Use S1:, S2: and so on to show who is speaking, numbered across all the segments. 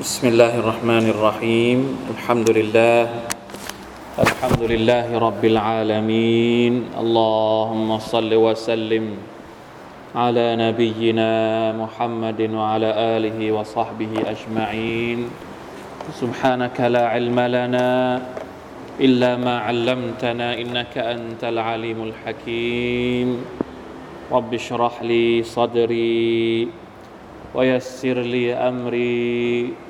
S1: بسم الله الرحمن الرحيم. الحمد لله. الحمد لله رب العالمين. اللهم صل وسلم على نبينا محمد وعلى آله وصحبه أجمعين. سبحانك لا علم لنا إلا ما علمتنا إنك أنت العليم الحكيم. رب اشرح لي صدري ويسر لي أمري.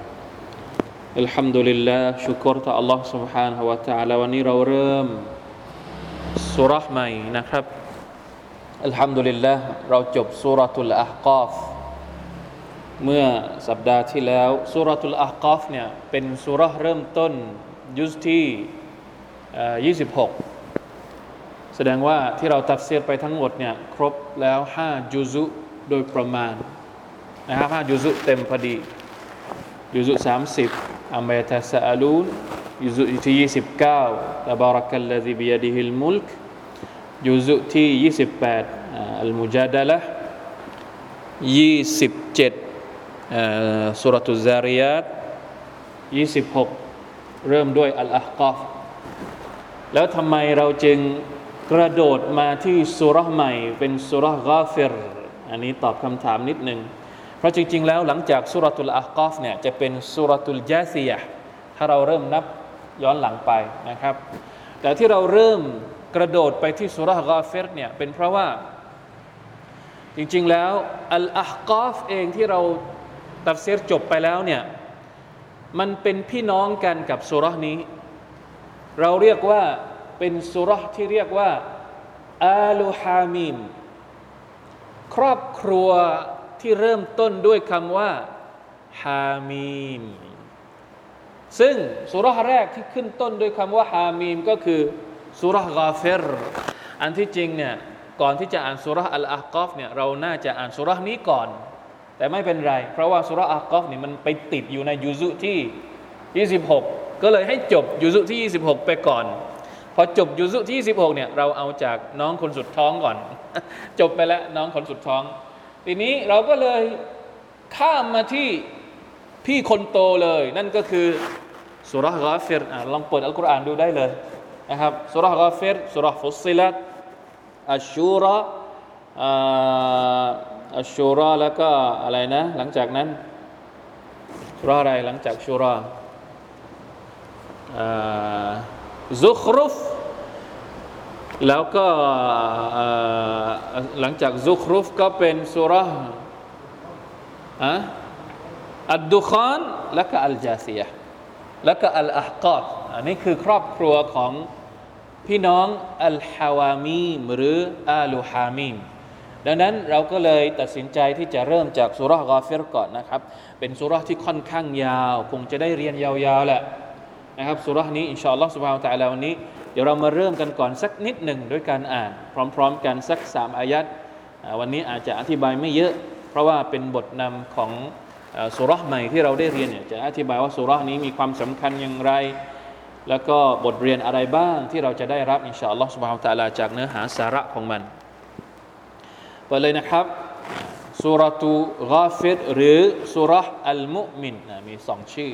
S1: الحمد لله ชุกรต่อ Allah سبحانه และ تعالى วันนี้เราเริ่มสุราใหม่นะครับอัลฮัมดุลิลละเราจบสุรทุลอาฮกอฟเมื่อสัปดาห์ที่แล้วสุรทุลอาฮกอฟเนี่ยเป็นสุรเริ่มต้นยุสที่26 แสดงว่าที่เราตัดเสียไปทั้งหมดเนี่ยครบแล้ว 5 จุซุโดยประมาณนะครับ5จุซุเต็มพอดีจุซุ30 อัมบยตัสอาลูนจุซุที่29ตบารักัลลซีบิยดิฮิลมุลกจุซุที่28อัลมุจาดะละ27สุรตุซาริยัต26เริ่มด้วยอัลอาฮกอฟแล้วทำไมเราจึงกระโดดมาที่สุรใหม่เป็นสุรกาฟิรอันนี้ตอบคำถามนิดหนึ่ง เพราะจริง ๆ แล้วหลังจากสุรตุลอากอฟเนี่ยจะเป็นสุรตุลจาซียะถ้าเราเริ่มนับย้อนหลังไปนะครับ แต่ที่เราเริ่มกระโดดไปที่สุรกาฟิรเนี่ยเป็นเพราะว่า จริง ๆ แล้วอัลอาฮกอฟเองที่เราตัดเสียจบไปแล้วเนี่ยมันเป็นพี่น้องกันกับสุรนี้ เราเรียกว่าเป็นสุรที่เรียกว่าอาลูฮามิมครอบครัว ที่เริ่มต้นด้วยคำว่าฮามีมซึ่งสุรแรกที่ขึ้นต้นด้วยคำว่าฮามีมก็คือสุรกาเฟรอันที่จริงเนี่ยก่อนที่จะอ่านสุรอัลอากอฟเนี่ยเราน่าจะอ่านสุรนี้ก่อน แต่ไม่เป็นไร เพราะว่าสุรอัลกอฟนี่มันไปติดอยู่ในยุซุที่ 26 ก็เลยให้จบยุซุที่ 26 ไปก่อน พอจบยุซุที่ 26เนี่ยเราเอาจากน้องคนสุดท้องก่อน จบไปแล้วน้องคนสุดท้อง ทีนี้เราก็เลยข้ามมาที่พี่คนโตเลย นั่นก็คือสุรกาเฟรลองเปิดอัลกุรอานดูได้เลยนะครับสุรกาเฟรสุรฟุสิลัตอัชชูระอัชชูระแล้วก็อะไรนะ หลังจากนั้นสุรอะไรหลังจากชูราซุครุฟ แล้วก็หลังจากซุครุฟก็เป็นสุรอะอัดดุคอนและก็อัลจาซียและก็อัลอาฮกอดอันนี้คือครอบครัวของพี่น้องอัลฮาวามีมหรืออาลูฮามีมดังนั้นเราก็เลยตัดสินใจที่จะเริ่มจากสุรกาฟิรก่อนนะครับ เป็นสุรที่ค่อนข้างยาว คงจะได้เรียนยาวๆแหละนะครับสุรนี้อินชาอัลลอฮ์สุบฮานตะลาวันนี้ เดี๋ยวเรามาเริ่มกันก่อนสักนิดหนึ่งด้วยการอ่าน พร้อมๆกันสักสามอายัดวันนี้อาจจะอธิบายไม่เยอะ เพราะว่าเป็นบทนำของสุรษใหม่ที่เราได้เรียนเนี่ยจะอธิบายว่าสุรษนี้มีความสำคัญอย่างไร แล้วก็บทเรียนอะไรบ้างที่เราจะได้รับอินชาอัลลอฮ์สุบฮานตะลาจากเนื้อหาสาระของมันไปเลยนะครับสุรตูกาฟิรหรือสุรษอัลมุมินมีสองชื่อ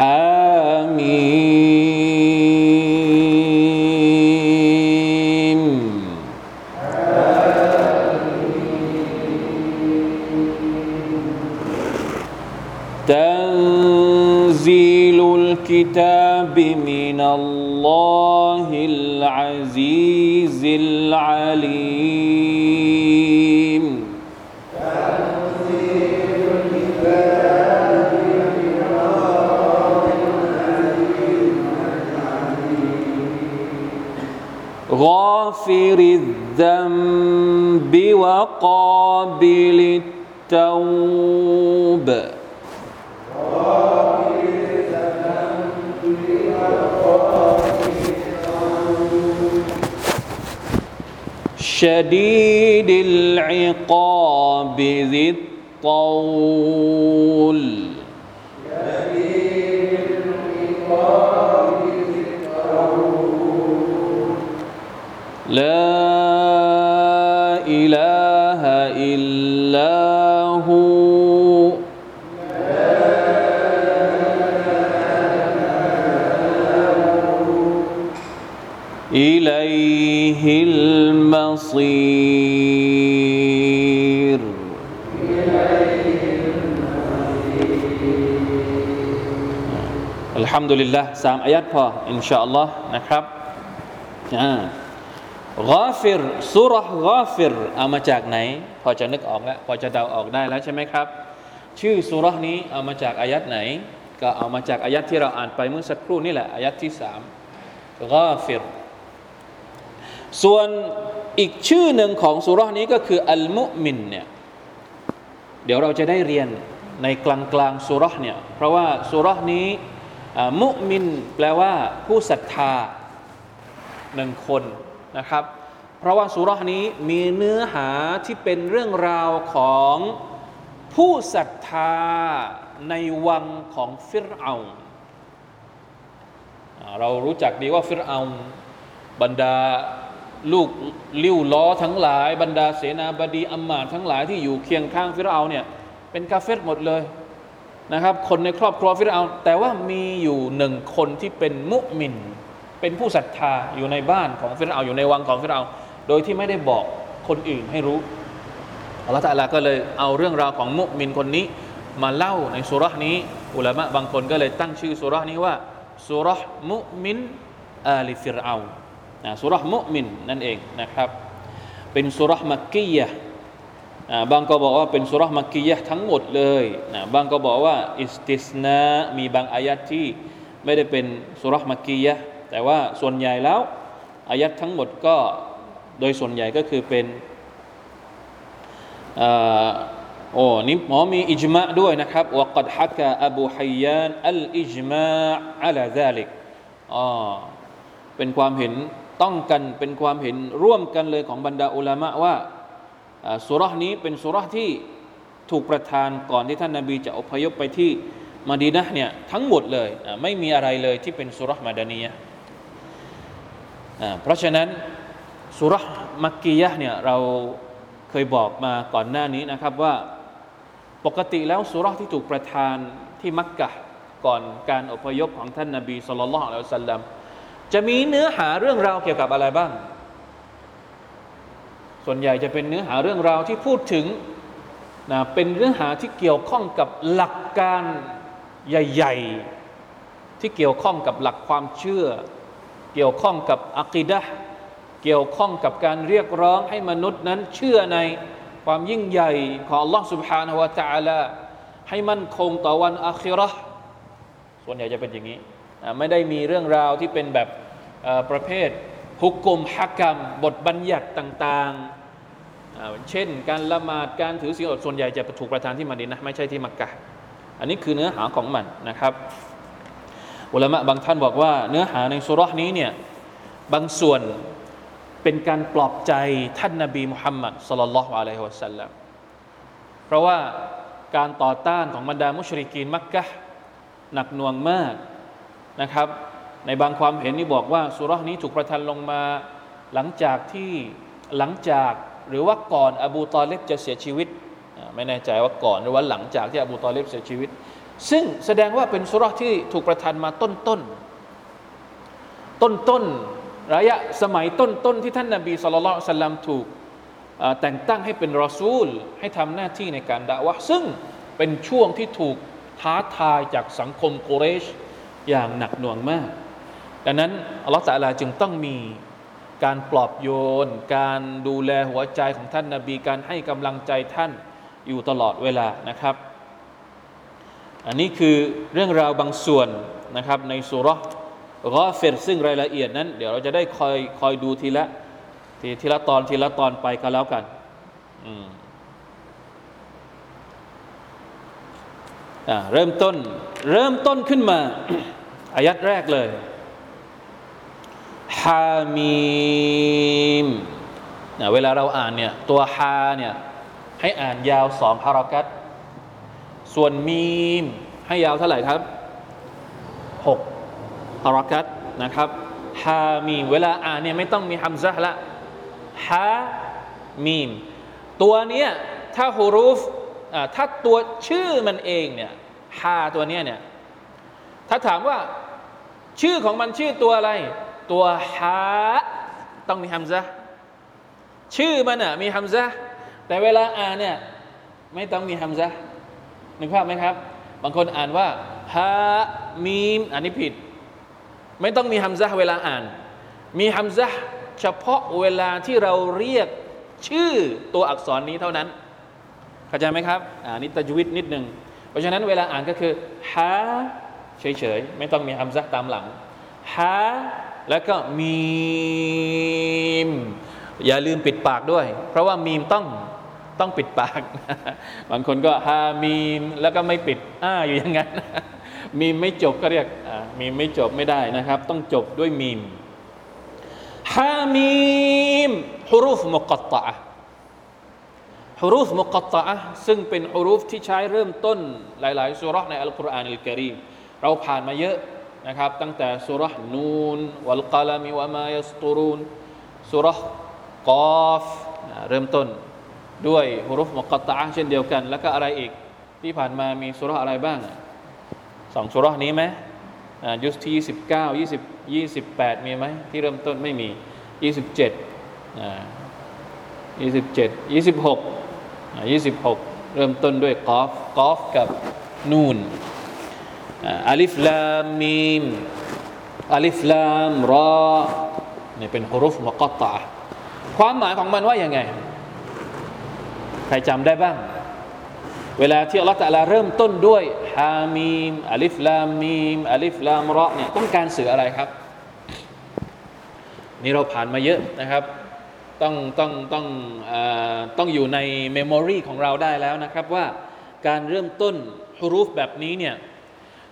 S1: حميم تنزيل الكتاب من الله العزيز العليم. غافر الذنب وقابل التوب. شديد العقاب ذي الطول. المصير الحمد لله สามอายัดพออินชาอัลลอฮ์นะครับอ่ากาฟิรสุรห์กาฟิรเอามาจากไหน พอจะนึกออกแล้ว พอจะเดาออกได้แล้วใช่ไหมครับ ชื่อสุรห์นี้เอามาจากอายัดไหน ก็เอามาจากอายัดที่เราอ่านไปเมื่อสักครู่นี่แหละอายัดที่สามกาฟิร ส่วนอีกชื่อหนึ่งของสุรานี้ก็คืออัลมุมินเนี่ยเดี๋ยวเราจะได้เรียนในกลางกลางสุราเนี่ยเพราะว่าสุรานี้มุมินแปลว่าผู้ศรัทธาหนึ่งคนนะครับ เพราะว่าสุรานี้มีเนื้อหาที่เป็นเรื่องราวของผู้ศรัทธาในวังของฟิรเอาเรารู้จักดีว่าฟิรเอาบรรดา ลูกลิ้วล้อทั้งหลาย บรรดาเสนาบดีอัมมาทั้งหลายที่อยู่เคียงข้างฟิรเอาเนี่ยเป็นกาเฟรหมดเลยนะครับ คนในครอบครัวฟิรเอาแต่ว่ามีอยู่หนึ่งคนที่เป็นมุมิน เป็นผู้ศรัทธาอยู่ในบ้านของฟิรเอาอยู่ในวังของฟิรเอาโดยที่ไม่ได้บอกคนอื่นให้รู้อัลลอฮฺตะลาก็เลยเอาเรื่องราวของมุมินคนนี้ มาเล่าในสุรานี้ อุลามะบางคนก็เลยตั้งชื่อสุรานี้ว่าสุรมุมินอาลิฟิรเอา นะสุรห์มุมินนั่นเองนะครับ เป็นสุรห์มักกียะบางก็บอกว่าเป็นสุรห์มักกียะทั้งหมดเลยนะบางก็บอกว่าอิสติสนามีบางอายัดที่ไม่ได้เป็นสุรห์มักกียะแต่ว่าส่วนใหญ่แล้วอายัดทั้งหมดก็โดยส่วนใหญ่ก็คือเป็นโอ้นี่หมอมีอิจมะด้วยนะครับว่ากัดฮักะอบูฮัยยานอัลอิจมะอัลาซาลิกอ๋อเป็นความเห็น ต้องกันเป็นความเห็นร่วมกันเลยของบรรดาอุลามะว่าสุรษนี้เป็นสุรษที่ถูกประทานก่อนที่ท่านนาบีจะอพยพไปที่มาดีนะเนี่ยทั้งหมดเลยไม่มีอะไรเลยที่เป็นสุรษมาดานียะเพราะฉะนั้นสุรษมักกียะเนี่ยเราเคยบอกมาก่อนหน้านี้นะครับว่าปกติแล้วสุรษที่ถูกประทานที่มักกะก่อนการอพยพของท่านนาบีสุลต่านละอัลลอฮฺสัลลัม จะมีเนื้อหาเรื่องราวเกี่ยวกับอะไรบ้าง ส่วนใหญ่จะเป็นเนื้อหาเรื่องราวที่พูดถึงนะเป็นเนื้อหาที่เกี่ยวข้องกับหลักการใหญ่ๆ ที่เกี่ยวข้องกับหลักความเชื่อ เกี่ยวข้องกับอักิดะเกี่ยวข้องกับการเรียกร้องให้มนุษย์นั้นเชื่อในความยิ่งใหญ่ของ Allah سبحانه และ تعالى ให้มั่นคงต่อวันอาคิรอส่วนใหญ่จะเป็นอย่างนี้ ไม่ได้มีเรื่องราวที่เป็นแบบประเภทฮุกกลมฮักกรรม บทบัญญัติต่างๆ เช่น การละหมาดการถือศีลอดส่วนใหญ่จะถูกประทานที่มาดีนะไม่ใช่ที่มักกะอันนี้คือเนื้อหาของมันนะครับอุลามะบางท่านบอกว่าเนื้อหาในสุรษนี้เนี่ยบางส่วนเป็นการปลอบใจท่านนาบีมุฮัมมัดสลลัลลอฮุอะลัยฮิวะสัลลัมเพราะว่าการต่อต้านของบรรดามุชริกีนมักกะหนักหน่วงมาก นะครับ ในบางความเห็นนี่บอกว่าสุรานี้ถูกประทานลงมาหลังจากที่หลังจากหรือว่าก่อนอบูตอเลบจะเสียชีวิต ไม่แน่ใจว่าก่อนหรือว่าหลังจากที่อบูตอเลบเสียชีวิต ซึ่งแสดงว่าเป็นสุราที่ถูกประทานมาต้นต้นต้นต้นระยะสมัยต้นต้นที่ท่านนาบีสุลต่านสัลลัมถูกแต่งตั้งให้เป็นรอซูล ให้ทำหน้าที่ในการด่าวะซึ่งเป็นช่วงที่ถูกทท้าทายจากสังคมกุเรช อย่างหนักหน่วงมาก ดังนั้นอัลลอฮฺตะอาลาจึงต้องมีการปลอบโยน การดูแลหัวใจของท่านนาบีการให้กำลังใจท่านอยู่ตลอดเวลานะครับ อันนี้คือเรื่องราวบางส่วนนะครับในสุรษกอเฟรซึ่งรายละเอียดนั้น เดี๋ยวเราจะได้คอยคอยดูทีละทีทีละตอนทีละตอนไปก็แล้วกัน อืมอ่า เริ่มต้นเริ่มต้นขึ้นมาอายัดแรกเลยฮามีมเวลาเราอ่านเนี่ยตัวฮาเนี่ยให้อ่านยาวสองฮารักัตส่วนมีมให้ยาวเท่าไหร่ครับหกฮารักัตนะครับฮามีมเวลาอ่านเนี่ยไม่ต้องมีฮัมซะห์ละฮามีมตัวเนี้ยถ้าฮูรูฟถ้าตัวชื่อมันเองเนี่ย ฮาตัวเนี้ยเนี่ยถ้าถามว่าชื่อของมันชื่อตัวอะไร ตัวฮาต้องมีฮัมซะชื่อมันอะมีฮัมซะแต่เวลาอ่านเนี่ยไม่ต้องมีฮัมซะหนึกภาพไหมครับ บางคนอ่านว่าฮามีมอันนี้ผิด ไม่ต้องมีฮัมซะเวลาอ่าน มีฮัมซะเฉพาะเวลาที่เราเรียกชื่อตัวอักษรนี้เท่านั้นเข้าใจไหมครับอ่านี่ตะจวิดนิดหนึ่ง เพราะฉะนั้นเวลาอ่านก็คือฮาเฉยๆ ไม่ต้องมีฮัมซะห์ตามหลังฮาแล้วก็มีม อย่าลืมปิดปากด้วย เพราะว่ามีมต้องต้องปิดปาก บางคนก็ฮามีม แล้วก็ไม่ปิดอ้าอยู่อย่างนั้น มีมไม่จบก็เรียกมีมไม่จบไม่ได้นะครับ ต้องจบด้วยมีมฮามีมฮุรุฟมุกัตตะ ฮุรุฟมุกตะซึ่งเป็นฮุรุฟที่ใช้เริ่มต้นหลาย ๆ สุราะห์ในอัลกุรอานอัลกิริมเราผ่านมาเยอะนะครับ ตั้งแต่สุราะห์นูนวัลกาลามิวะมายัสตูรูนสุราะห์กอฟเริ่มต้นด้วยฮุรุฟมุกตะเช่นเดียวกัน แล้วก็อะไรอีกที่ผ่านมามีสุราะห์อะไรบ้างสองสุราะห์นี้ไหมอ่ายุสที่ยี่สิบเก้ายี่สิบยี่สิบแปดมีไหมที่เริ่มต้นไม่มียี่สิบเจ็ดอ่า ยี่สิบเจ็ดยี่สิบหกยี่สิบหกเริ่มต้นด้วย قاف قاف กับ نون ألف لام ميم ألف لام را นี่เป็น حروف مقطعة ความหมายของมันว่าอย่างไง ใครจำได้บ้าง เวลาที่อัลลอฮฺตะลาเริ่มต้นด้วย حا ميم ألف لام ميم ألف لام را เนี่ยต้องการสื่ออะไรครับ นี่เราผ่านมาเยอะนะครับ ต้องต้องต้องออต้องอยู่ในเมมโมรีของเราได้แล้วนะครับว่าการเริ่มต้นฮุรูฟแบบนี้เนี่ย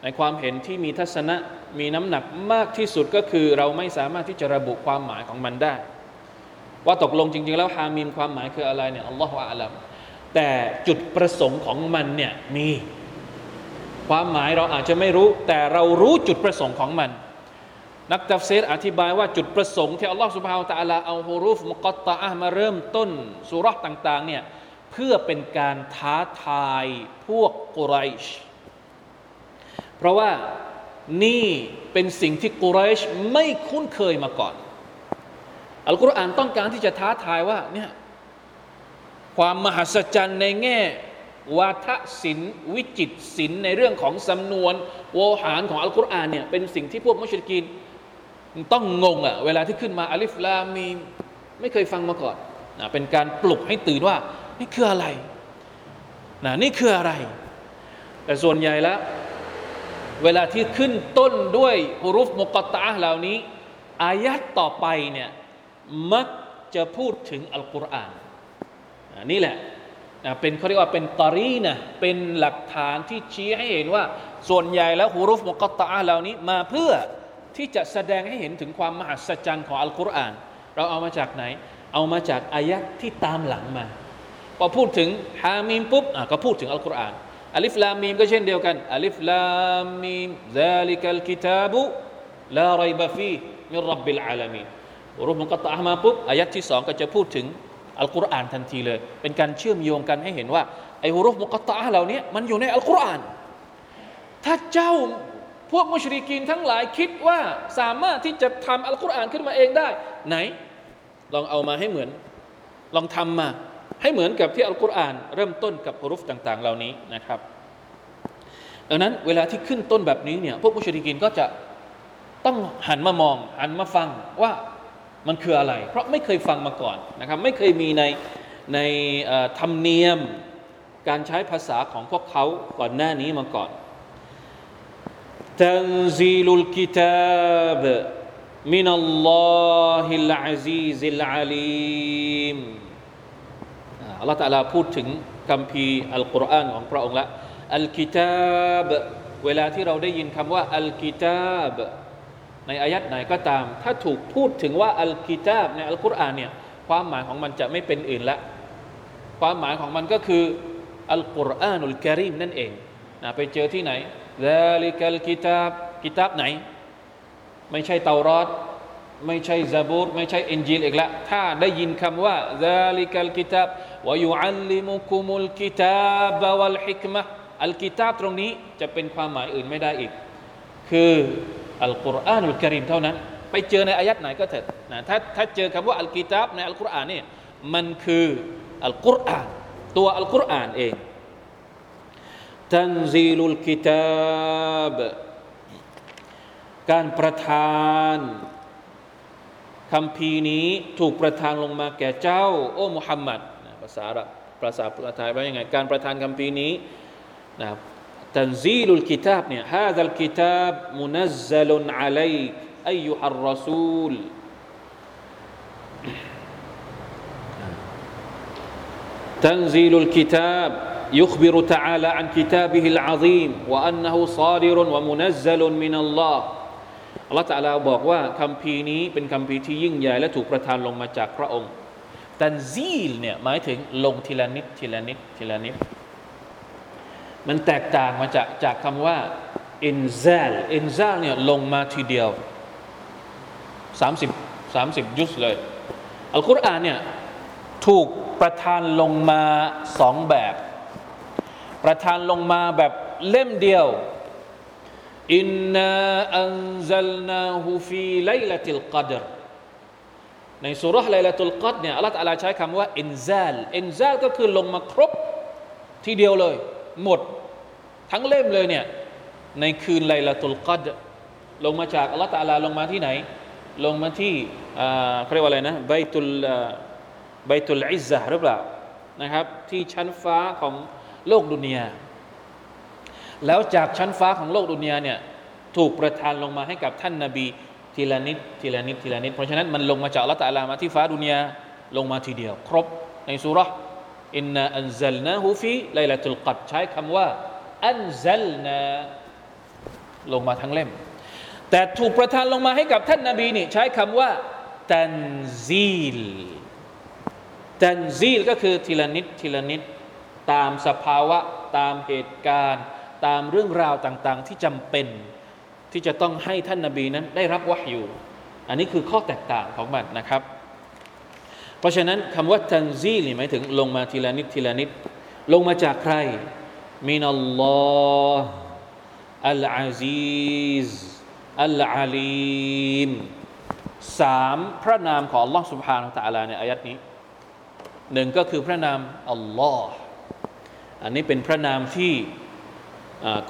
S1: ในความเห็นที่มีทัศนะมีน้ำหนักมากที่สุดก็คือเราไม่สามารถที่จะระบุความหมายของมันได้ ว่าตกลงจริง ๆ แล้วฮามีมความหมายคืออะไรเนี่ยอัลลอฮฺอาลัมแต่จุดประสงค์ของมันเนี่ยมี ความหมายเราอาจจะไม่รู้ แต่เรารู้จุดประสงค์ของมัน นักตัฟซีรอธิบายว่าจุดประสงค์ที่อัลลอฮฺสุบฮาวตะอาลาเอาฮูรุฟมุกตะอะมาเริ่มต้นสุราะห์ต่างๆเนี่ยเพื่อเป็นการท้าทายพวกกุไรชเพราะว่านี่เป็นสิ่งที่กุไรชไม่คุ้นเคยมาก่อน อัลกุรอานต้องการที่จะท้าทายว่าเนี่ยความมหัศจรรย์ในแง่วาทศิลป์วิจิตศิลป์ในเรื่องของสำนวนโวหารของอัลกุรอานเนี่ยเป็นสิ่งที่พวกมุชริกีน ต้องงงอะ่ะเวลาที่ขึ้นมาอัลิฟลามีไม่เคยฟังมาก่อนนะเป็นการปลุกให้ตื่นว่า นี่คืออะไรนะนี่คืออะไร แต่ส่วนใหญ่แล้ว เวลาที่ขึ้นต้นด้วยฮุรุฟมุกตะเหล่านี้ อายัดต่อไปเนี่ยมักจะพูดถึงอัลกุรอานนี่แหละเป็นเขาเรียกว่าเป็นตอรีนะเป็นหลักฐานที่ชี้ให้เห็นว่า ส่วนใหญ่แล้วحروف مقطعة เหล่านี้มาเพื่อ ที่จะแสดงให้เห็นถึงความมหัศจรรย์ของอัลกุรอาน เราเอามาจากไหน เอามาจากอายะฮ์ที่ตามหลังมา พอพูดถึง حا ميم ปุ๊บก็พูดถึงอัลกุรอาน ألف لام ميم ก็เช่นเดียวกัน ألف لام ميم ذلك الكتاب لا ريب فيه من رب العالمينรูปมุนก็ตามมาปุ๊บอายัดที่สองก็จะพูดถึงอัลกุรอานทันทีเลย เป็นการเชื่อมโยงกันให้เห็นว่าไอ้ฮุรุฟมุกตะเหล่านี้มันอยู่ในอัลกุรอาน ถ้าเจ้า พวกมุชริกีนทั้งหลายคิดว่าสามารถที่จะทำอัลกุรอานขึ้นมาเองได้ ไหน ลองเอามาให้เหมือน ลองทำมาให้เหมือนกับที่อัลกุรอาน เริ่มต้นกับฮุรุฟต่าง ๆ เหล่านี้นะครับดังนั้นเวลาที่ขึ้นต้นแบบนี้เนี่ยพวกมุชริกินก็จะต้องหันมามอง หันมาฟังว่ามันคืออะไร เพราะไม่เคยฟังมาก่อนนะครับไม่เคยมีในในธรรมเนียมการใช้ภาษาของพวกเขาก่อนหน้านี้มาก่อน تنزيل الكتاب من الله العزيز العليم อัลลอฮฺตาลาพูดถึงคำพีอัลกุรอานของพระองค์ละอัลกิตาบเวลาที่เราได้ยินคำว่าอัลกิตาบในอายัดไหนก็ตาม ถ้าถูกพูดถึงว่าอัลกิตาบในอัลกุรอานเนี่ยความหมายของมันจะไม่เป็นอื่นละ ความหมายของมันก็คืออัลกุรอานุลกิริมนั่นเองนะไปเจอที่ไหน ลาลิกัลกิตาบกิตาบไหน ไม่ใช่เตารอดไม่ใช่ซาบูรไม่ใช่เอ็นจีลอีกละถ้าได้ยินคำว่าซาลิกัลกิตาบวายุอัลลิมุคุมุลกิตาบบาวัลฮิกมะอัลกิตาบตรงนี้จะเป็นความหมายอื่นไม่ได้อีก คืออัลกุรอานุลกริมเท่านั้น ไปเจอในอายัดไหนก็เถิดนะถ้าถ้าเจอคำว่าอัลกิตาบในอัลกุรอานนี่มันคืออัลกุรอานตัวอัลกุรอานเอง تنزيل الكتاب การประทานคำพีนี้ถูกประทานลงมาแก่เจ้า โอ้มุฮัมมัดภาษาภาษาประทายว่ายังไงการประทานคำพีนี้นะ تنزيل الكتاب เนี่ย هذا الكتاب منزل عليك أيها الرسول تنزيل الكتاب يخبر تعالى عن كتابه العظيم وأنه صادر ومنزل من الله อัลลอฮฺตาลาบอกว่าคำพีนี้เป็นคำพีที่ยิ่งใหญ่และถูกประทานลงมาจากพระองค์ตันซีลเนี่ยหมายถึงลงทีละนิดทีละนิดทีละนิด มันแตกต่างมาจากจากคำว่าอินซาลอินซาลเนี่ยลงมาทีเดียว30 30ยุสเลย อัลกุรอานเนี่ยถูกประทานลงมาสองแบบ ประทานลงมาแบบเล่มเดียวอินนาอันซัลนาฮูฟีไลลติลกัดรในสุรษไลลตุลกัดเนี่ยอัลลอฮฺตะลาใช้คำว่า إنزال إنزال ก็คือลงมาครบทีเดียวเลย หมด ทั้งเล่มเลยเนี่ยในคืน ليلة القدر ลงมาจากอัลลอฮฺตะลาลงมาที่ไหน ลงมาที่เขาเรียกว่าอะไรนะبيت ال بيت العزة หรือเปล่านะครับ ที่ชั้นฟ้าของ โลกดุนยาแล้วจากชั้นฟ้าของโลกดุนยาเนี่ยถูกประทานลงมาให้กับท่านนาบีทีละนิดทีละนิดทีละนิดเพราะฉะนั้นมันลงมาจากละตะลามาที่ฟ้าดุนยาลงมาทีเดียว ครบในสุรษอินนาอันซัลนาฮูฟีไลลาตุลกัดใช้คำว่าอันซัลนาลงมาทั้งเล่ม แต่ถูกประทานลงมาให้กับท่านนาบีนี่ใช้คำว่าตันซีลตันซีลก็คือทีละนิดทีละนิด ตามสภาวะตามเหตุการณ์ตามเรื่องราวต่างๆ ที่จำเป็นที่จะต้องให้ท่านนาบีนั้นได้รับวะฮยูอันนี้คือข้อแตกต่างของมันนะครับ เพราะฉะนั้นคำว่าตันซีลหมายถึงลงมาทีละนิดทีละนิด ลงมาจากใครมินัลลอฮ์อัลอาซีซอัลอาลีมสามพระนามของ Allah سبحانه และ تعالى ในอายัดนี้หนึ่งก็คือพระนามอัลลอฮ์ อันนี้เป็นพระนามที่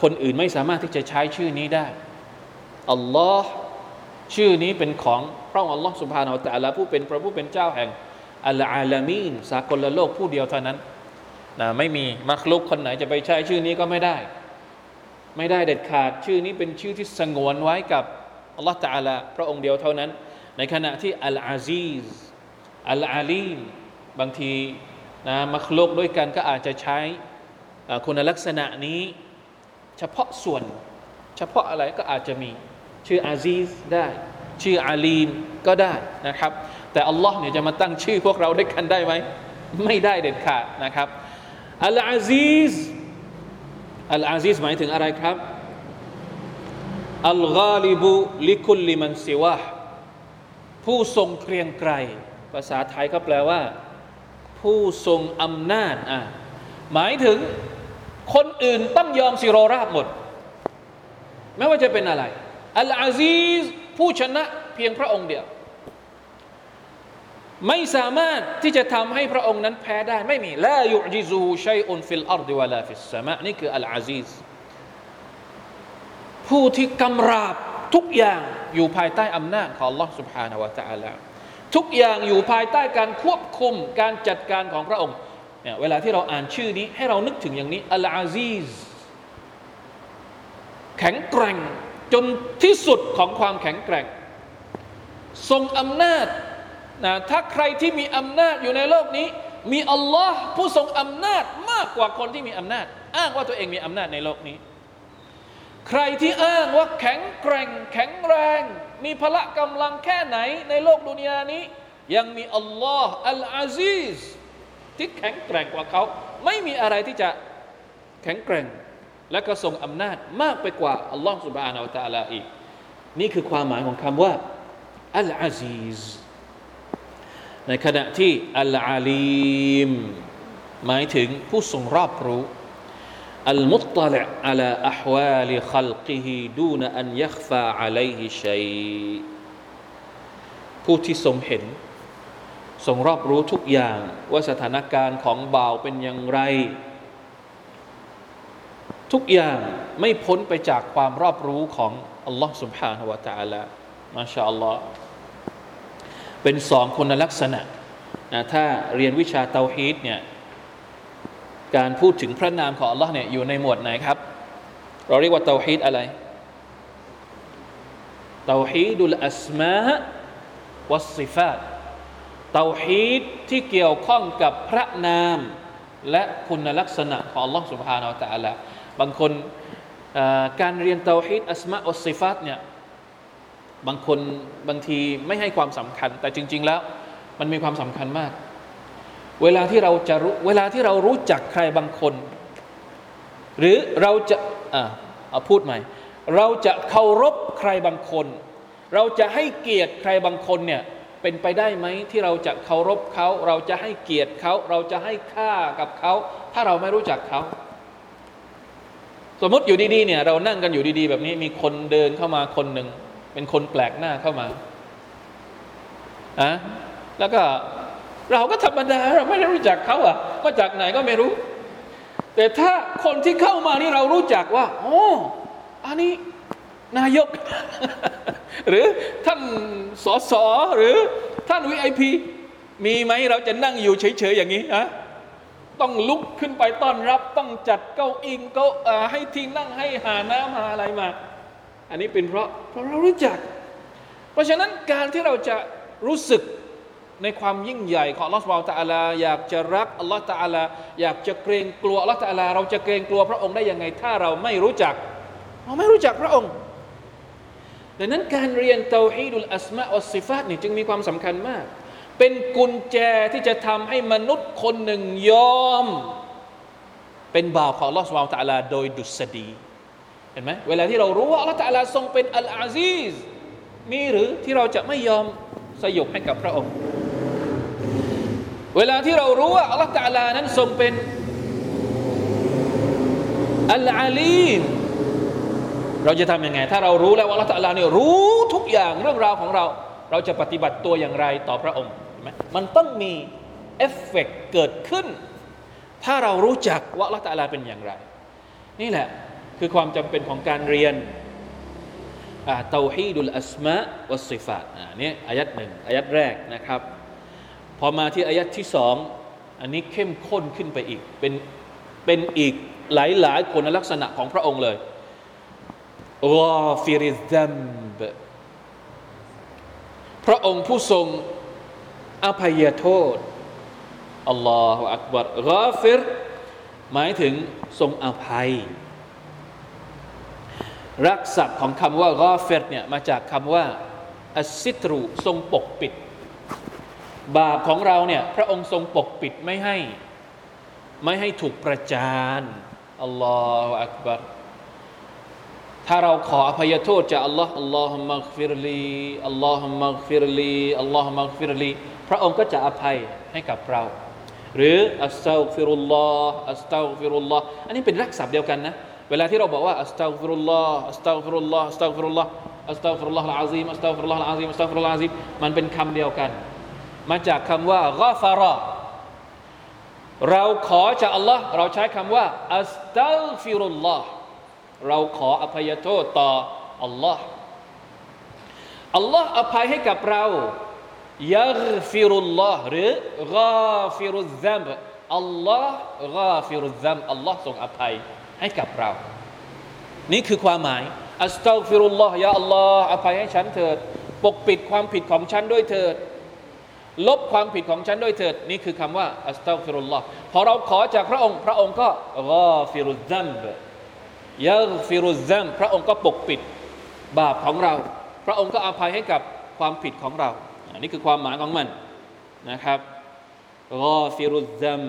S1: คนอื่นไม่สามารถที่จะใช้ชื่อนี้ได้อัลลอฮ์ชื่อนี้เป็นของพระองค์อัลลอฮ์สุบฮานาอัลตะลาผู้เป็นพระผู้เป็นเจ้าแห่งอัลอาลามีนสากลโลกผู้เดียวเท่านั้นนะไม่มีมักลุกคนไหนจะไปใช้ชื่อนี้ก็ไม่ได้ ไม่ได้เด็ดขาดชื่อนี้เป็นชื่อที่สงวนไว้กับอัลลอฮ์ตะลาพระองค์เดียวเท่านั้น ในขณะที่อัลอาซีซอัลอาลีมบางทีนะมักลุกด้วยกันก็อาจจะใช้ คุณลักษณะนี้เฉพาะส่วน เฉพาะอะไรก็อาจจะมี ชื่ออาซีซได้ ชื่ออาลีมก็ได้นะครับ แต่อัลลอฮ์เนี่ยจะมาตั้งชื่อพวกเราด้วยกันได้ไหม ไม่ได้เด็ดขาดนะครับอัลอาซีซอัลอาซีซหมายถึงอะไรครับอัลกาลิบุลิคุลลิมันซิวะผู้ทรงเกรียงไกรภาษาไทยก็แปลว่า ผู้ทรงอำนาจอะหมายถึง คนอื่นต้องยอมสิโรราบหมด ไม่ว่าจะเป็นอะไร อัลอาซีซผู้ชนะเพียงพระองค์เดียว ไม่สามารถที่จะทำให้พระองค์นั้นแพ้ได้ ไม่มีลายุจิซูชัยอุนฟิลอาร์ดิวะลาฟิสสมะนี่คืออัลอาซีซ ผู้ที่กำราบทุกอย่างอยู่ภายใต้อำนาจของ Allah سبحانه และ تعالى ทุกอย่างอยู่ภายใต้การควบคุมการจัดการของพระองค์ เนี่ยเวลาที่เราอ่านชื่อนี้ ให้เรานึกถึงอย่างนี้العزيز แข็งแกร่งจนที่สุดของความแข็งแกร่ง ทรงอำนาจนะถ้าใครที่มีอำนาจอยู่ในโลกนี้ มีอัลลอฮ์ผู้ทรงอำนาจมากกว่าคนที่มีอำนาจ อ้างว่าตัวเองมีอำนาจในโลกนี้ ใครที่อ้างว่าแข็งแกร่ง แข็งแรง มีพละกำลังแค่ไหนในโลกดุนยานี้ ยังมีอัลลอฮ์อัลอาซีซ ที่แข็งแกร่งกว่าเขา ไม่มีอะไรที่จะแข็งแกร่ง และก็ทรงอำนาจมากไปกว่าอัลลอฮฺสุบานอัลตาลาอีก นี่คือความหมายของคำว่าอัลอาซีสในขณะที่อัลอาลีมหมายถึงผู้ทรงรอบรู้อัลมุตตละอัลอัฮวาลิขัลกิฮิดูนอันยักฟาอะลัยฮิชัยผู้ที่ทรงเห็น ทรงรอบรู้ทุกอย่างว่าสถานการณ์ของบ่าวเป็นอย่างไร ทุกอย่างไม่พ้นไปจากความรอบรู้ของอัลลอฮ์ سبحانه และ تعالى มาชาอัลลอฮ์เป็นสองคุณลักษณะนะถ้าเรียนวิชาเตาฮีดเนี่ยการพูดถึงพระนามของ Allah เนี่ยอยู่ในหมวดไหนครับ เราเรียกว่าเตาฮีดอะไรเตาฮีดุลอัสมาวัสซิฟาต เตาฮีดที่เกี่ยวข้องกับพระนาม และคุณลักษณะของ Allah سبحانه และ تعالى บางคนการเรียนเตาฮีดอัสมาอัสซิฟาตเนี่ยบางคนบางทีไม่ให้ความสำคัญ แต่จริง ๆ แล้วมันมีความสำคัญมากเวลาที่เราจะรู้เวลาที่เรารู้จักใครบางคน หรือเราจะอ่าเอาพูดใหม่ เราจะเคารพใครบางคน เราจะให้เกียรติใครบางคนเนี่ย เป็นไปได้ไหมที่เราจะเคารพเขา เราจะให้เกียรติเขา เราจะให้ค่ากับเขา ถ้าเราไม่รู้จักเขา สมมติอยู่ดีๆเนี่ย เรานั่งกันอยู่ดีๆ แบบนี้มีคนเดินเข้ามาคนหนึ่งเป็นคนแปลกหน้าเข้ามาอะแล้วก็เราก็ธรรมดาเราไม่ได้รู้จักเขาอะมาจากไหนก็ไม่รู้ แต่ถ้าคนที่เข้ามานี่เรารู้จักว่าโอ้อันนี้นายก หรือท่านสสหรือท่านวีไอพีมีไหมเราจะนั่งอยู่เฉยๆอย่างนี้อะต้องลุกขึ้นไปต้อนรับ ต้องจัดเก้าอิงเก้าให้ที่นั่งให้หาน้ำหาอะไรมา อันนี้เป็นเพราะเพราะเรารู้จัก เพราะฉะนั้นการที่เราจะรู้สึกในความยิ่งใหญ่ของลอสบไบร์ตะอาลาอยากจะรักอัลลอฮฺตะอาลาอยากจะเกรงกลัวอัลลอฮฺตะอาลาเราจะเกรงกลัวพระองค์ได้ยังไง ถ้าเราไม่รู้จัก เราไม่รู้จักพระองค์ ดังนั้นการเรียนเตาฮีดุลอัสมาอัลซิฟาตนี่จึงมีความสำคัญมาก เป็นกุญแจที่จะทำให้มนุษย์คนหนึ่งยอม เป็นบ่าวของอัลลอฮฺสุบไบร์ตาลาโดยดุษฎีเห็นไหมเวลาที่เรารู้ว่าอัลลอฮฺตาลาทรงเป็นอัลอาซีซมีหรือที่เราจะไม่ยอมสยบให้กับพระองค์ เวลาที่เรารู้ว่าอัลลอฮฺตะลานั้นทรงเป็นالعليم เราจะทำยังไง ถ้าเรารู้แล้วว่าอัลลอฮฺ تعالى เนี่ยรู้ทุกอย่างเรื่องราวของเรา เราจะปฏิบัติตัวอย่างไรต่อพระองค์มันต้องมีเอฟเฟกเกิดขึ้น ถ้าเรารู้จักว่าอัลลอฮฺ تعالى เป็นอย่างไร นี่แหละคือความจำเป็นของการเรียนتوحيد الأسماء والصفات นี่อายัดหนึ่งอายัดแรกนะครับ พอมาที่อายัดที่สองอันนี้เข้มข้นขึ้นไปอีก เป็นเป็นอีกหลายหลายคุณลักษณะของพระองค์เลย รอฟิริซัมบพระองค์ผู้ทรงอภัยโทษอัลลอฮฺอักบัรกาฟิรหมายถึงทรงอภัย รักษาของคำว่ากาฟิรเนี่ยมาจากคำว่าอัสซิตรูทรงปกปิด บาปของเราเนี่ยพระองค์ทรงปกปิดไม่ให้ ไม่ให้ถูกประจาน الله أكبر ถ้าเราขออภัยโทษจากอัลลอฮ์اللهم اغفر لي اللهم اغفر لي اللهم اغفر لي พระองค์ก็จะอภัยให้กับเรา หรืออัสตัฆฟิรุลลอฮ์อัสตัฆฟิรุลลอฮ์อันนี้เป็นรักษาเดียวกันนะเวลาที่เราบอกว่า أستغفر الله أستغفر الله أستغفر الله أستغفر الله العظيم أستغفر الله العظيم أستغفر الله العظيم มันเป็นคำเดียวกัน มาจากคำว่าغفر เราขอจากอัลลอฮ์เราใช้คำว่าأستغفر الله เราขออภัยโทษต่ออัลลอฮ์อัลลอฮ์อภัยให้กับเราيغفر الله หรือ غافر الذنب อัลลอฮ์ غافر الذنب อัลลอฮ์ทรงอภัยให้กับเรา นี่คือความหมายอัสตัฆฟิรุลลอฮ์ยาอัลลอฮ์อภัยให้ฉันเถิด ปกปิดความผิดของฉันด้วยเถิด ลบความผิดของฉันด้วยเถิด นี่คือคำว่าอัสตัฆฟิรุลลอฮ์พอเราขอจากพระองค์ พระองค์ก็กาฟิรุซัม ยาฟิรุซัมพระองค์ก็ปกปิดบาปของเรา พระองค์ก็อภัยให้กับความผิดของเรา อันนี้คือความหมายของมันนะครับغافر الذنب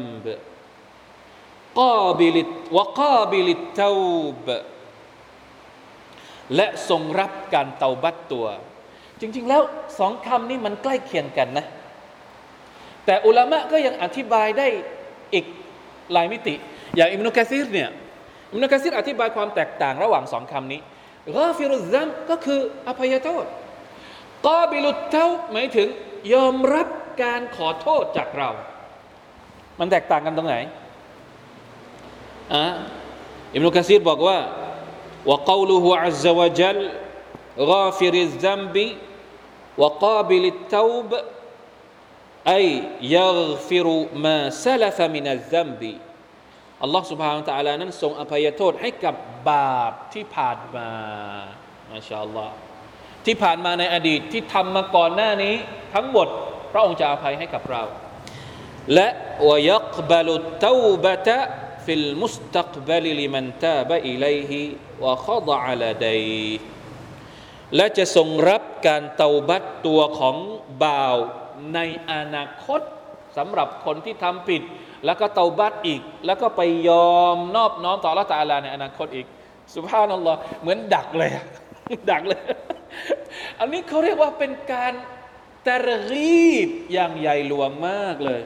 S1: قابل وقابل التوب และทรงรับการเตาบัตตัว จริง ๆ แล้วสองคำนี้มันใกล้เคียงกันนะ แต่อุลามะก็ยังอธิบายได้อีกหลายมิติ อย่างอิบนุกะษีรเนี่ย อิมนุกะซีรอธิบายความแตกต่างระหว่างสองคำนี้กาฟิรุซัมก็คืออภัยโทษกาบิลุตเท่าหมายถึงยอมรับการขอโทษจากเรา มันแตกต่างกันตรงไหนอ่ะอิมนุกะซีรบอกว่า وقوله عز وجل غافر الذنب وقابل التوب أي يغفر ما سلف من الذنب อัลลอฮ์สุบฮานตะอาลานั้นทรงอภัยโทษให้กับบาปที่ผ่านมา ما شاء الله ที่ผ่านมาในอดีตที่ทำมาก่อนหน้านี้ ทั้งหมดพระองค์จะอภัยให้กับเรา และ ويقبل التوبة في المستقبل لمن تاب إليه وخضع لديه และจะทรงรับการเตาบัตตัวของบ่าวในอนาคตสำหรับคนที่ทำผิด แล้วก็เตาบัตอีก แล้วก็ไปยอมนอบน้อมต่อละตาลาในอนาคตอีก สุภาพนัลลอฮ์เหมือนดักเลยดักเลย อันนี้เขาเรียกว่าเป็นการตะรีบอย่างใหญ่หลวงมากเลย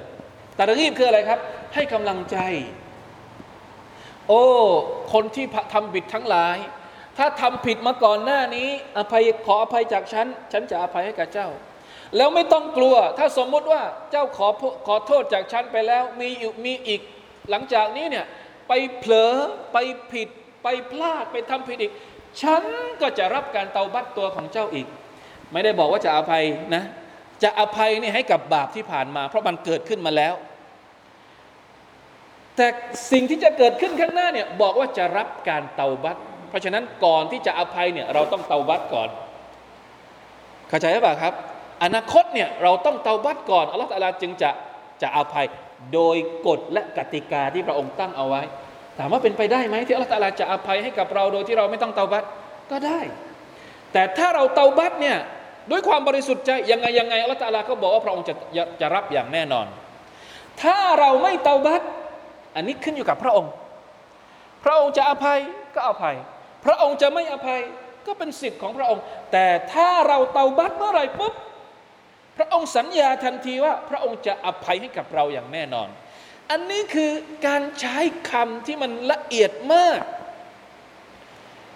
S1: ตะรีบคืออะไรครับ ให้กำลังใจ โอ้ คนที่ทำผิดทั้งหลาย ถ้าทำผิดมาก่อนหน้านี้ อภัยขออภัยจากฉัน ฉันจะอภัยให้กับเจ้า แล้วไม่ต้องกลัว ถ้าสมมุติว่าเจ้าขอขอโทษจากฉันไปแล้ว มีมีอีกหลังจากนี้เนี่ยไปเผลอไปผิดไปพลาดไปทำผิดอีก ฉันก็จะรับการเตาบัตตัวของเจ้าอีก ไม่ได้บอกว่าจะอภัยนะ จะอภัยนี่ให้กับบาปที่ผ่านมา เพราะมันเกิดขึ้นมาแล้ว แต่สิ่งที่จะเกิดขึ้นข้างหน้าเนี่ยบอกว่าจะรับการเตาบัตเพราะฉะนั้นก่อนที่จะอภัยเนี่ยเราต้องเตาบัตก่อน เข้าใจหรือเปล่าครับ อนาคตเนี่ยเราต้องเตาบัตก่อนอัลลอฮฺตะลาจึงจะจะอภัยโดยกฎและกติกาที่พระองค์ตั้งเอาไว้ ถามว่าเป็นไปได้ไหมที่อัลลอฮฺตะลาจะอภัยให้กับเราโดยที่เราไม่ต้องเตาบัตก็ได้ แต่ถ้าเราเตาบัตเนี่ยด้วยความบริสุทธิ์ใจยังไงยังไงอัลลอฮฺตะลาก็บอกว่าพระองค์จะจะรับอย่างแน่นอน ถ้าเราไม่เตาบัตอันนี้ขึ้นอยู่กับพระองค์ พระองค์จะอภัยก็อภัย พระองค์จะไม่อภัยก็เป็นสิทธิ์ของพระองค์ แต่ถ้าเราเตาบัตเมื่อไหร่ปุ๊บ พระองค์สัญญาทันทีว่า พระองค์จะอภัยให้กับเราอย่างแน่นอน อันนี้คือการใช้คำที่มันละเอียดมาก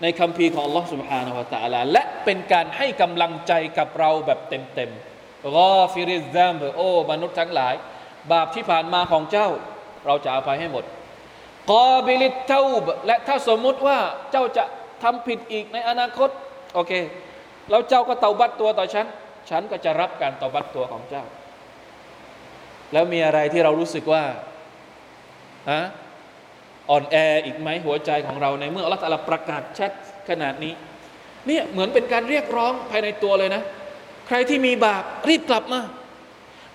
S1: ในคำพีของ Allah سبحانه และ تعالى และเป็นการให้กำลังใจกับเราแบบเต็มๆรอฟิริซามโอ้มนุษย์ทั้งหลาย บาปที่ผ่านมาของเจ้าเราจะอภัยให้หมดกอบิลิตเท่าและถ้าสมมุติว่าเจ้าจะทำผิดอีกในอนาคต โอเค แล้วเจ้าก็เตาบัตตัวต่อฉัน ฉันก็จะรับการเตาบัตตัวของเจ้า แล้วมีอะไรที่เรารู้สึกว่าฮะอ่อนแออีกไหมหัวใจของเราในเมื่ออัลลอฮฺประกาศชัดขนาดนี้เนี่ยเหมือนเป็นการเรียกร้องภายในตัวเลยนะ ใครที่มีบาปรีบกลับมา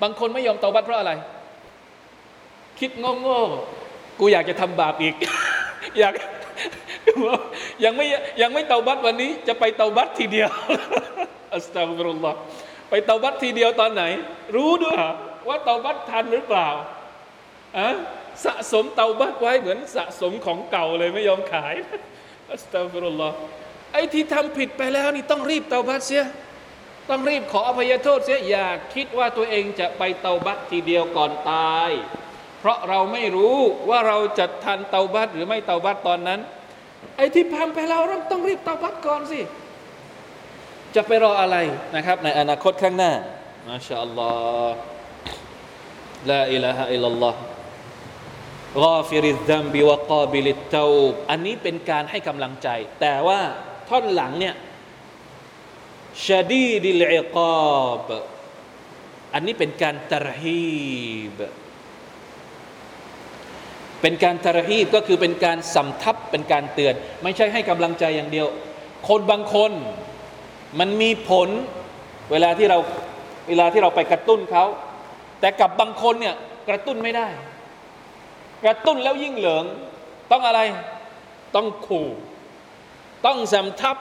S1: บางคนไม่ยอมเตาบัตเพราะอะไร คิดโง่ๆกูอยากจะทำบาปอีก อยากยังไม่ยังไม่เตาบัตวันนี้ จะไปเตาบัตทีเดียว อัสตัฟุรุลลอฮ์ไปเตาบัตทีเดียวตอนไหน รู้ด้วยว่าเตาบัตทันหรือเปล่าอะสะสมเตาบัตไว้เหมือนสะสมของเก่าเลยไม่ยอมขายอัสตัฟุรุลลอฮ์ไอ้ที่ทำผิดไปแล้วนี่ต้องรีบเตาบัตเสียต้องรีบขออภัยโทษเสียอย่าคิดว่าตัวเองจะไปเตาบัตทีเดียวก่อนตาย เพราะเราไม่รู้ว่าเราจะทันเตาบัตหรือไม่เตาบัตตอนนั้น ไอ้ที่พังไปเราเราต้องรีบเตาบัตก่อนสิ จะไปรออะไรนะครับ ในอนาคตข้างหน้า ما شاء الله لا إله إلا الله غافر الذنب وقابل التوبอันนี้เป็นการให้กำลังใจ แต่ว่าท่อนหลังเนี่ยชาดีดิลอิกอบอันนี้เป็นการตรฮีบเป็นการตรฮีบก็คือเป็นการสำทับเป็นการเตือน ไม่ใช่ให้กำลังใจอย่างเดียว คนบางคน มันมีผลเวลาที่เราเวลาที่เราไปกระตุ้นเขา แต่กับบางคนเนี่ยกระตุ้นไม่ได้ กระตุ้นแล้วยิ่งเหลิง ต้องอะไร ต้องขู่ ต้องสำทับ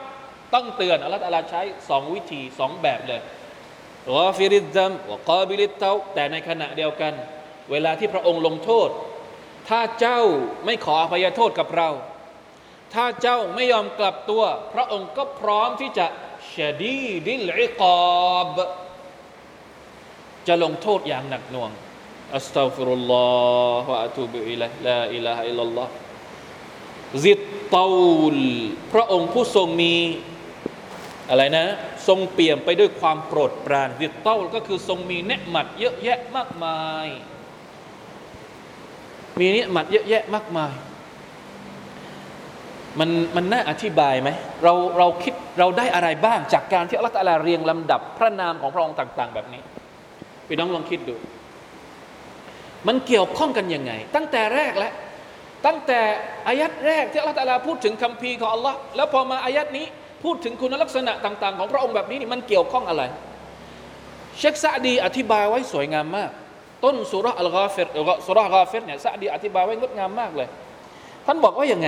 S1: ต้องเตือนอัลลอฮฺใช้สองวิธีสองแบบเลยغافر الذنب وقابل التوب แต่ในขณะเดียวกัน เวลาที่พระองค์ลงโทษ ถ้าเจ้าไม่ขออภัยโทษกับเรา ถ้าเจ้าไม่ยอมกลับตัว พระองค์ก็พร้อมที่จะ شديد العقابอบจะลงโทษอย่างหนักหน่วงأستغفر الله وأتوب إليه لا إله إلا الله ذي الطول พระองค์ผู้ทรงมีอะไรนะ ทรงเปี่ยมไปด้วยความโปรดปรานذي الطول ก็คือทรงมีเนียะอฺมัตเยอะแยะมากมาย มีเนียะอฺมัตเยอะแยะมากมาย มันมันน่าอธิบายไหมเราเราคิดเราได้อะไรบ้างจากการที่อัลลอฮฺเรียงลำดับพระนามของพระองค์ต่าง ๆ แบบนี้พี่น้องลองคิดดู มันเกี่ยวข้องกันยังไง ตั้งแต่แรกแล้วตั้งแต่อายัดแรกที่อัลลอฮฺพูดถึงคัมภีร์ของอัลลอฮ์แล้วพอมาอายัดนี้พูดถึงคุณลักษณะต่าง ๆ ของพระองค์แบบนี้นี่มันเกี่ยวข้องอะไร เชคซะอฺดีอธิบายไว้สวยงามมาก ต้นสูเราะฮ์อัลฆอฟิรสูเราะฮ์อัลฆอฟิรเนี่ยซะอฺดีอธิบายไว้งดงามมากเลย ท่านบอกว่ายังไง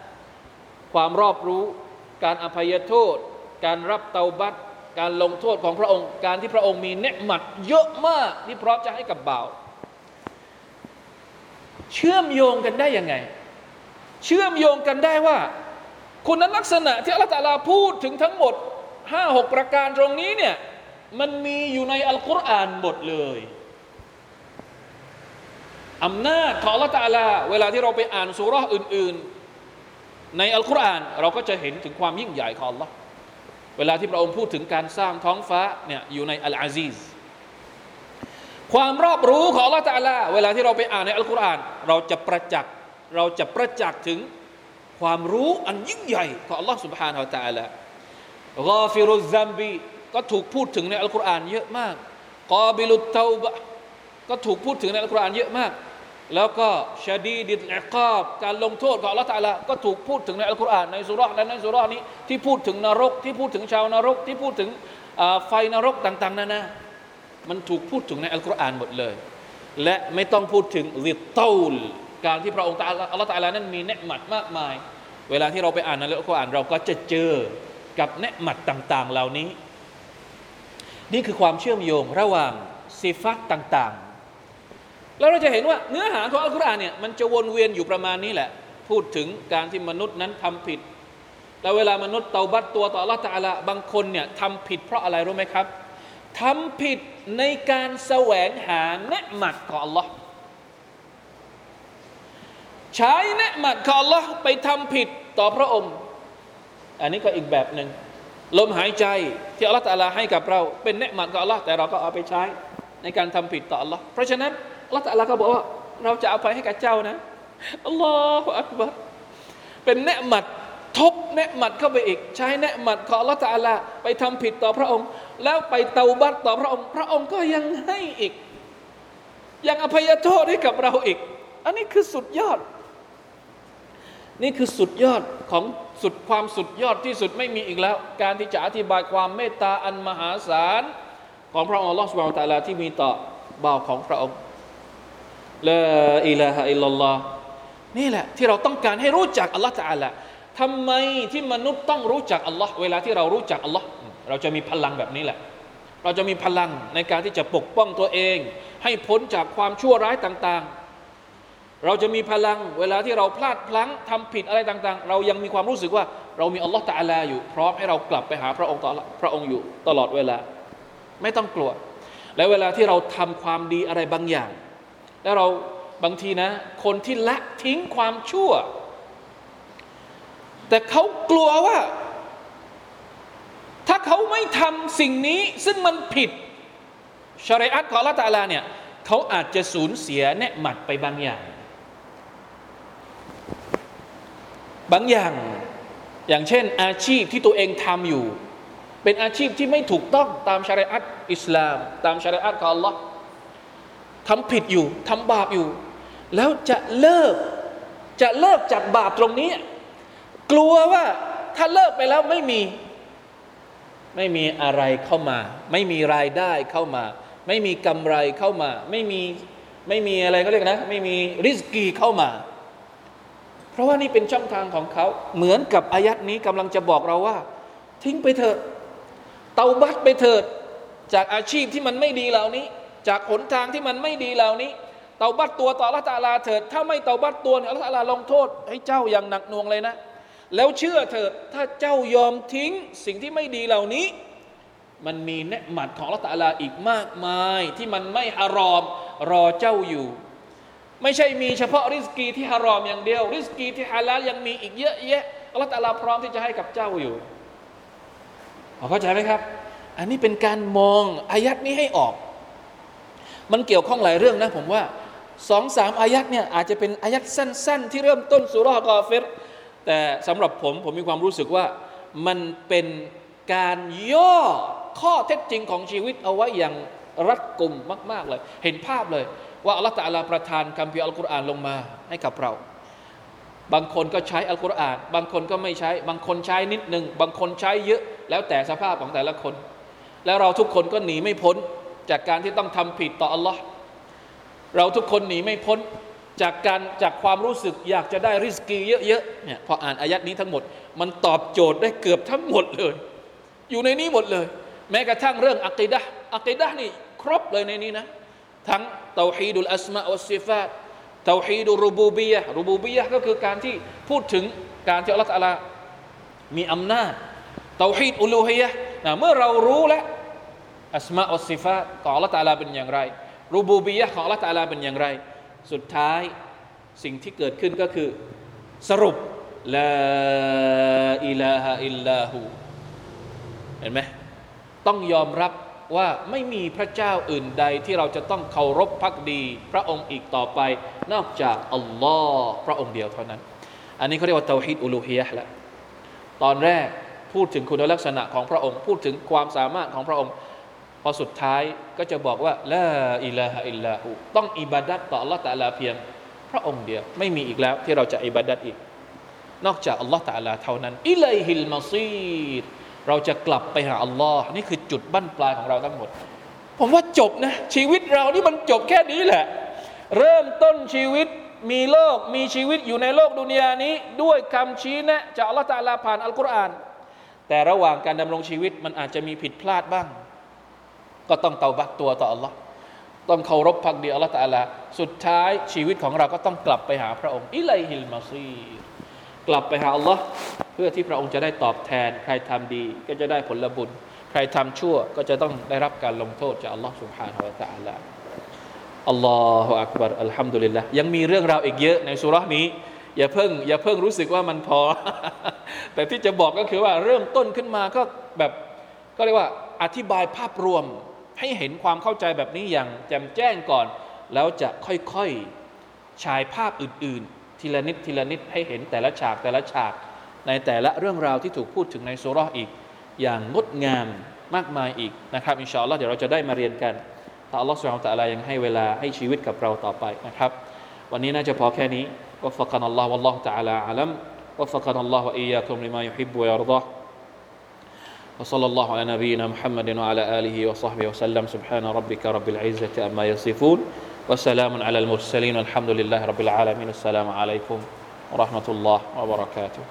S1: ความรอบรู้ การอภัยโทษ การรับเตาบัตการลงโทษของพระองค์ การที่พระองค์มีเนืหมัดเยอะมากที่พร้อมจะให้กับบ่าว เชื่อมโยงกันได้ยังไง เชื่อมโยงกันได้ว่า คุณลักษณะที่อัลลอฮฺลาพูดถึงทั้งหมดห้าหกประการตรงนี้เนี่ยมันมีอยู่ในอัลกุรอานหมดเลยอำนาจของอัลลอฮฺเวลาที่เราไปอ่านสุราอื่น ในอัลกุรอานเราก็จะเห็นถึงความยิ่งใหญ่ของ Allah เวลาที่พระองค์พูดถึงการสร้างท้องฟ้าเนี่ยอยู่ในอัลอาซีซความรอบรู้ของ Allah ตาลาเวลาที่เราไปอ่านในอัลกุรอานเราจะประจักษ์เราจะประจักษ์ถึงความรู้อันยิ่งใหญ่ของ Allah سبحانه และ تعالى กอฟิรุซัมบีก็ถูกพูดถึงในอัลกุรอานเยอะมากกอบิลุตเตาบะก็ถูกพูดถึงในอัลกุรอานเยอะมาก แล้วก็شديد العقاب การลงโทษของอัลลอฮฺ تعالى ก็ถูกพูดถึงในอัลกุรอานในสูเราะฮ์นั้นในสูเราะฮ์นี้ที่พูดถึงนรก ที่พูดถึงชาวนรก ที่พูดถึงไฟนรกต่างๆนั่นนะมันถูกพูดถึงในอัลกุรอานหมดเลย และไม่ต้องพูดถึงذي الطول การที่พระองค์ตาอัลลอฮฺ تعالى นั้นมีเนียะอฺมัตมากมาย เวลาที่เราไปอ่านในอัลกุรอานเราก็จะเจอกับเนืหมัดต่าง ๆ เหล่านี้ นี่คือความเชื่อมโยงระหว่างสิฟัตต่างๆ แล้วเราจะเห็นว่าเนื้อหาของอัลกุรอานเนี่ยมันจะวนเวียนอยู่ประมาณนี้แหละ พูดถึงการที่มนุษย์นั้นทำผิด แล้วเวลามนุษย์เตาบัตตัวต่อละตาละบางคนเนี่ยทำผิดเพราะอะไรรู้ไหมครับทำผิดในการแสวงหาเนืหมัดของ Allah ใช้เนืหมัดของ Allah ไปทำผิดต่อพระองค์ อันนี้ก็อีกแบบหนึ่งลมหายใจที่อัลลอฮฺตาลาให้กับเรา เป็นเนืหมัดของ Allah แต่เราก็เอาไปใช้ในการทำผิดต่อ Allah เพราะฉะนั้น อัลลอฮฺก็บอกว่าเราจะเอาไปให้กับเจ้านะอัลลอฮฺอักบารเป็นเนืหมัดทบเนืหมัดเข้าไปอีก ใช้เนืหมัดของอัลลอฮฺไปทำผิดต่อพระองค์ แล้วไปเตาบัตต่อพระองค์ พระองค์ก็ยังให้อีก ยังอภัยโทษให้กับเราอีก อันนี้คือสุดยอด นี่คือสุดยอดของสุดความสุดยอดที่สุดไม่มีอีกแล้ว การที่จะอธิบายความเมตตาอันมหาศาลของพระองค์ลอสุบฮาตะลาที่มีต่อบ่าวของพระองค์ ลาอิลาฮะอิลลัลลอฮ์นี่แหละที่เราต้องการให้รู้จักอัลลอฮ์ตาละทำไมที่มนุษย์ต้องรู้จักอัลลอฮ์เวลาที่เรารู้จักอัลลอฮ์เราจะมีพลังแบบนี้แหละ เราจะมีพลังในการที่จะปกป้องตัวเอง ให้พ้นจากความชั่วร้ายต่างๆ เราจะมีพลังเวลาที่เราพลาดพลั้งทำผิดอะไรต่างๆ เรายังมีความรู้สึกว่าเรามีอัลลอฮฺตะอาลาอยู่ พร้อมให้เรากลับไปหาพระองค์ต่อพระองค์อยู่ตลอดเวลา ไม่ต้องกลัว และเวลาที่เราทำความดีอะไรบางอย่าง แล้วเราบางทีนะ คนที่ละทิ้งความชั่ว แต่เขากลัวว่า ถ้าเขาไม่ทำสิ่งนี้ซึ่งมันผิดชริอัตของละตาลาเนี่ยเขาอาจจะสูญเสียเนหมัดไปบางอย่าง บางอย่างอย่างเช่น อาชีพที่ตัวเองทำอยู่ เป็นอาชีพที่ไม่ถูกต้องตามชริอัตอิสลาม ตามชริอัตของ Allah ทำผิดอยู่ทำบาปอยู่ แล้วจะเลิก จะเลิกจากบาปตรงนี้ กลัวว่าถ้าเลิกไปแล้วไม่มี ไม่มีอะไรเข้ามา ไม่มีรายได้เข้ามา ไม่มีกำไรเข้ามา ไม่มีไม่มีอะไรเขาเรียกนะ ไม่มีริสกีเข้ามา เพราะว่านี่เป็นช่องทางของเขาเหมือนกับอายัดนี้กำลังจะบอกเราว่า ทิ้งไปเถอะเตาบัตไปเถิดจากอาชีพที่มันไม่ดีเหล่านี้ จากหนทางที่มันไม่ดีเหล่านี้ เตาบัตตัวต่อละตาลาเถิด ถ้าไม่เตาบัตตัวเนี่ยละตาลาลงโทษ ให้เจ้าอย่างหนักหน่วงเลยนะ แล้วเชื่อเถิดถ้าเจ้ายอมทิ้งสิ่งที่ไม่ดีเหล่านี้ มันมีเนืหมัดของละตาลาอีกมากมาย ที่มันไม่ฮารอมรอเจ้าอยู่ ไม่ใช่มีเฉพาะริสกีที่ฮารอมอย่างเดียว ริสกีที่ฮาลาลยังมีอีกเยอะแยะอัลลอฮฺตาลาพร้อมที่จะให้กับเจ้าอยู่เข้าใจไหมครับ อันนี้เป็นการมองอายัดนี้ให้ออก มันเกี่ยวข้องหลายเรื่องนะผมว่าสองสามอายัดเนี่ยอาจจะเป็นอายัดสั้น ๆ ที่เริ่มต้นสุรากอเฟรแต่สำหรับผมผมมีความรู้สึกว่ามันเป็นการย่อข้อเท็จจริงของชีวิตเอาไว้อย่างรัดกุมมาก ๆเลย เห็นภาพเลย ว่าอัลลอฮฺตะลาประทานคัมภีร์อัลกุรอานลงมาให้กับเรา บางคนก็ใช้อัลกุรอาน บางคนก็ไม่ใช้ บางคนใช้นิดหนึ่งบางคนใช้เยอะ แล้วแต่สภาพของแต่ละคน แล้วเราทุกคนก็หนีไม่พ้น จากการที่ต้องทำผิดต่ออัลลอฮ์เราทุกคนหนีไม่พ้นจากการจากความรู้สึกอยากจะได้ริสกีเยอะๆเนี่ยพออ่านอายัดนี้ทั้งหมด มันตอบโจทย์ได้เกือบทั้งหมดเลย อยู่ในนี้หมดเลย แม้กระทั่งเรื่องอักีดะอักีดะนี่ครบเลยในนี้นะ ทั้งเตาฮีดุลอัสมาอัลซิฟาตเตาฮีดุรูบูบียะรูบูบียะก็คือการที่พูดถึงการที่อัลลอฮฺมีอำนาจเตาฮีดอุลูฮียะนะเมื่อเรารู้แล้ว อัสมาอัลซิฟาตของอัลลอฮฺตาลาเป็นอย่างไร รูบูบียะของอัลลอฮฺตาลาเป็นอย่างไร สุดท้ายสิ่งที่เกิดขึ้นก็คือ สรุปลาอิลาฮะอิลลาหูเห็นไหมต้องยอมรับว่าไม่มีพระเจ้าอื่นใดที่เราจะต้องเคารพพักดี พระองค์อีกต่อไป นอกจากอัลลอฮ์พระองค์เดียวเท่านั้น อันนี้เขาเรียกว่าเตาฮิดอุลูฮียะล้วตอนแรกพูดถึงคุณลักษณะของพระองค์ พูดถึงความสามารถของพระองค์ พอสุดท้ายก็จะบอกว่าละอิลาฮะอิลลาหูต้องอิบาดัตต่อ Allah ตะลาเพียง พระองค์เดียวไม่มีอีกแล้วที่เราจะอิบาดัตอีก นอกจาก Allah ตะลาเท่านั้นอิลัยฮิลมาซีรเราจะกลับไปหา Allah นี่คือจุดบั้นปลายของเราทั้งหมด ผมว่าจบนะชีวิตเรานี่มันจบแค่นี้แหละ เริ่มต้นชีวิตมีโลกมีชีวิตอยู่ในโลกดุนยานี้ ด้วยคำชี้แนะจากอัลลอฮฺตาลาผ่านอัลกุรอาน แต่ระหว่างการดำรงชีวิตมันอาจจะมีผิดพลาดบ้าง ก็ต้องเตาบัตตัวต่ออัลลอฮ์ต้องเคารพพักดีอัลลอฮ์ตาลา สุดท้ายชีวิตของเราก็ต้องกลับไปหาพระองค์ อิไลฮิลมาซีกลับไปหาอัลลอฮ์เพื่อที่พระองค์จะได้ตอบแทน ใครทำดีก็จะได้ผลบุญ ใครทำชั่วก็จะต้องได้รับการลงโทษจากอัลลอฮ์สุบฮานาวะตาลาอัลลอฮฺอักบารอัลฮัมดุลิลละยังมีเรื่องราวอีกเยอะในสุรานี้ อย่าเพิ่ง อย่าเพิ่งรู้สึกว่ามันพอ แต่ที่จะบอกก็คือว่าเริ่มต้นขึ้นมาก็แบบก็เรียกว่าอธิบายภาพรวม ให้เห็นความเข้าใจแบบนี้อย่างแจ่มแจ้งก่อน แล้วจะค่อยๆฉายภาพอื่นๆ ทีละนิดทีละนิดให้เห็นแต่ละฉากแต่ละฉาก ในแต่ละเรื่องราวที่ถูกพูดถึงในโซรออีก อย่างงดงามมากมายอีกนะครับอินชาอัลลอฮ์เดี๋ยวเราจะได้มาเรียนกันถ้าอัลลอฮ์สุบฮานตะลายังให้เวลาให้ชีวิตกับเราต่อไปนะครับ วันนี้น่าจะพอแค่นี้วัฟกันอัลลอฮ์วัล وصلى الله على نبينا محمد وعلى آله وصحبه وسلم. سبحان ربك رب العزة أما يصفون وسلام على المرسلين. الحمد لله رب العالمين. السلام عليكم ورحمة الله وبركاته.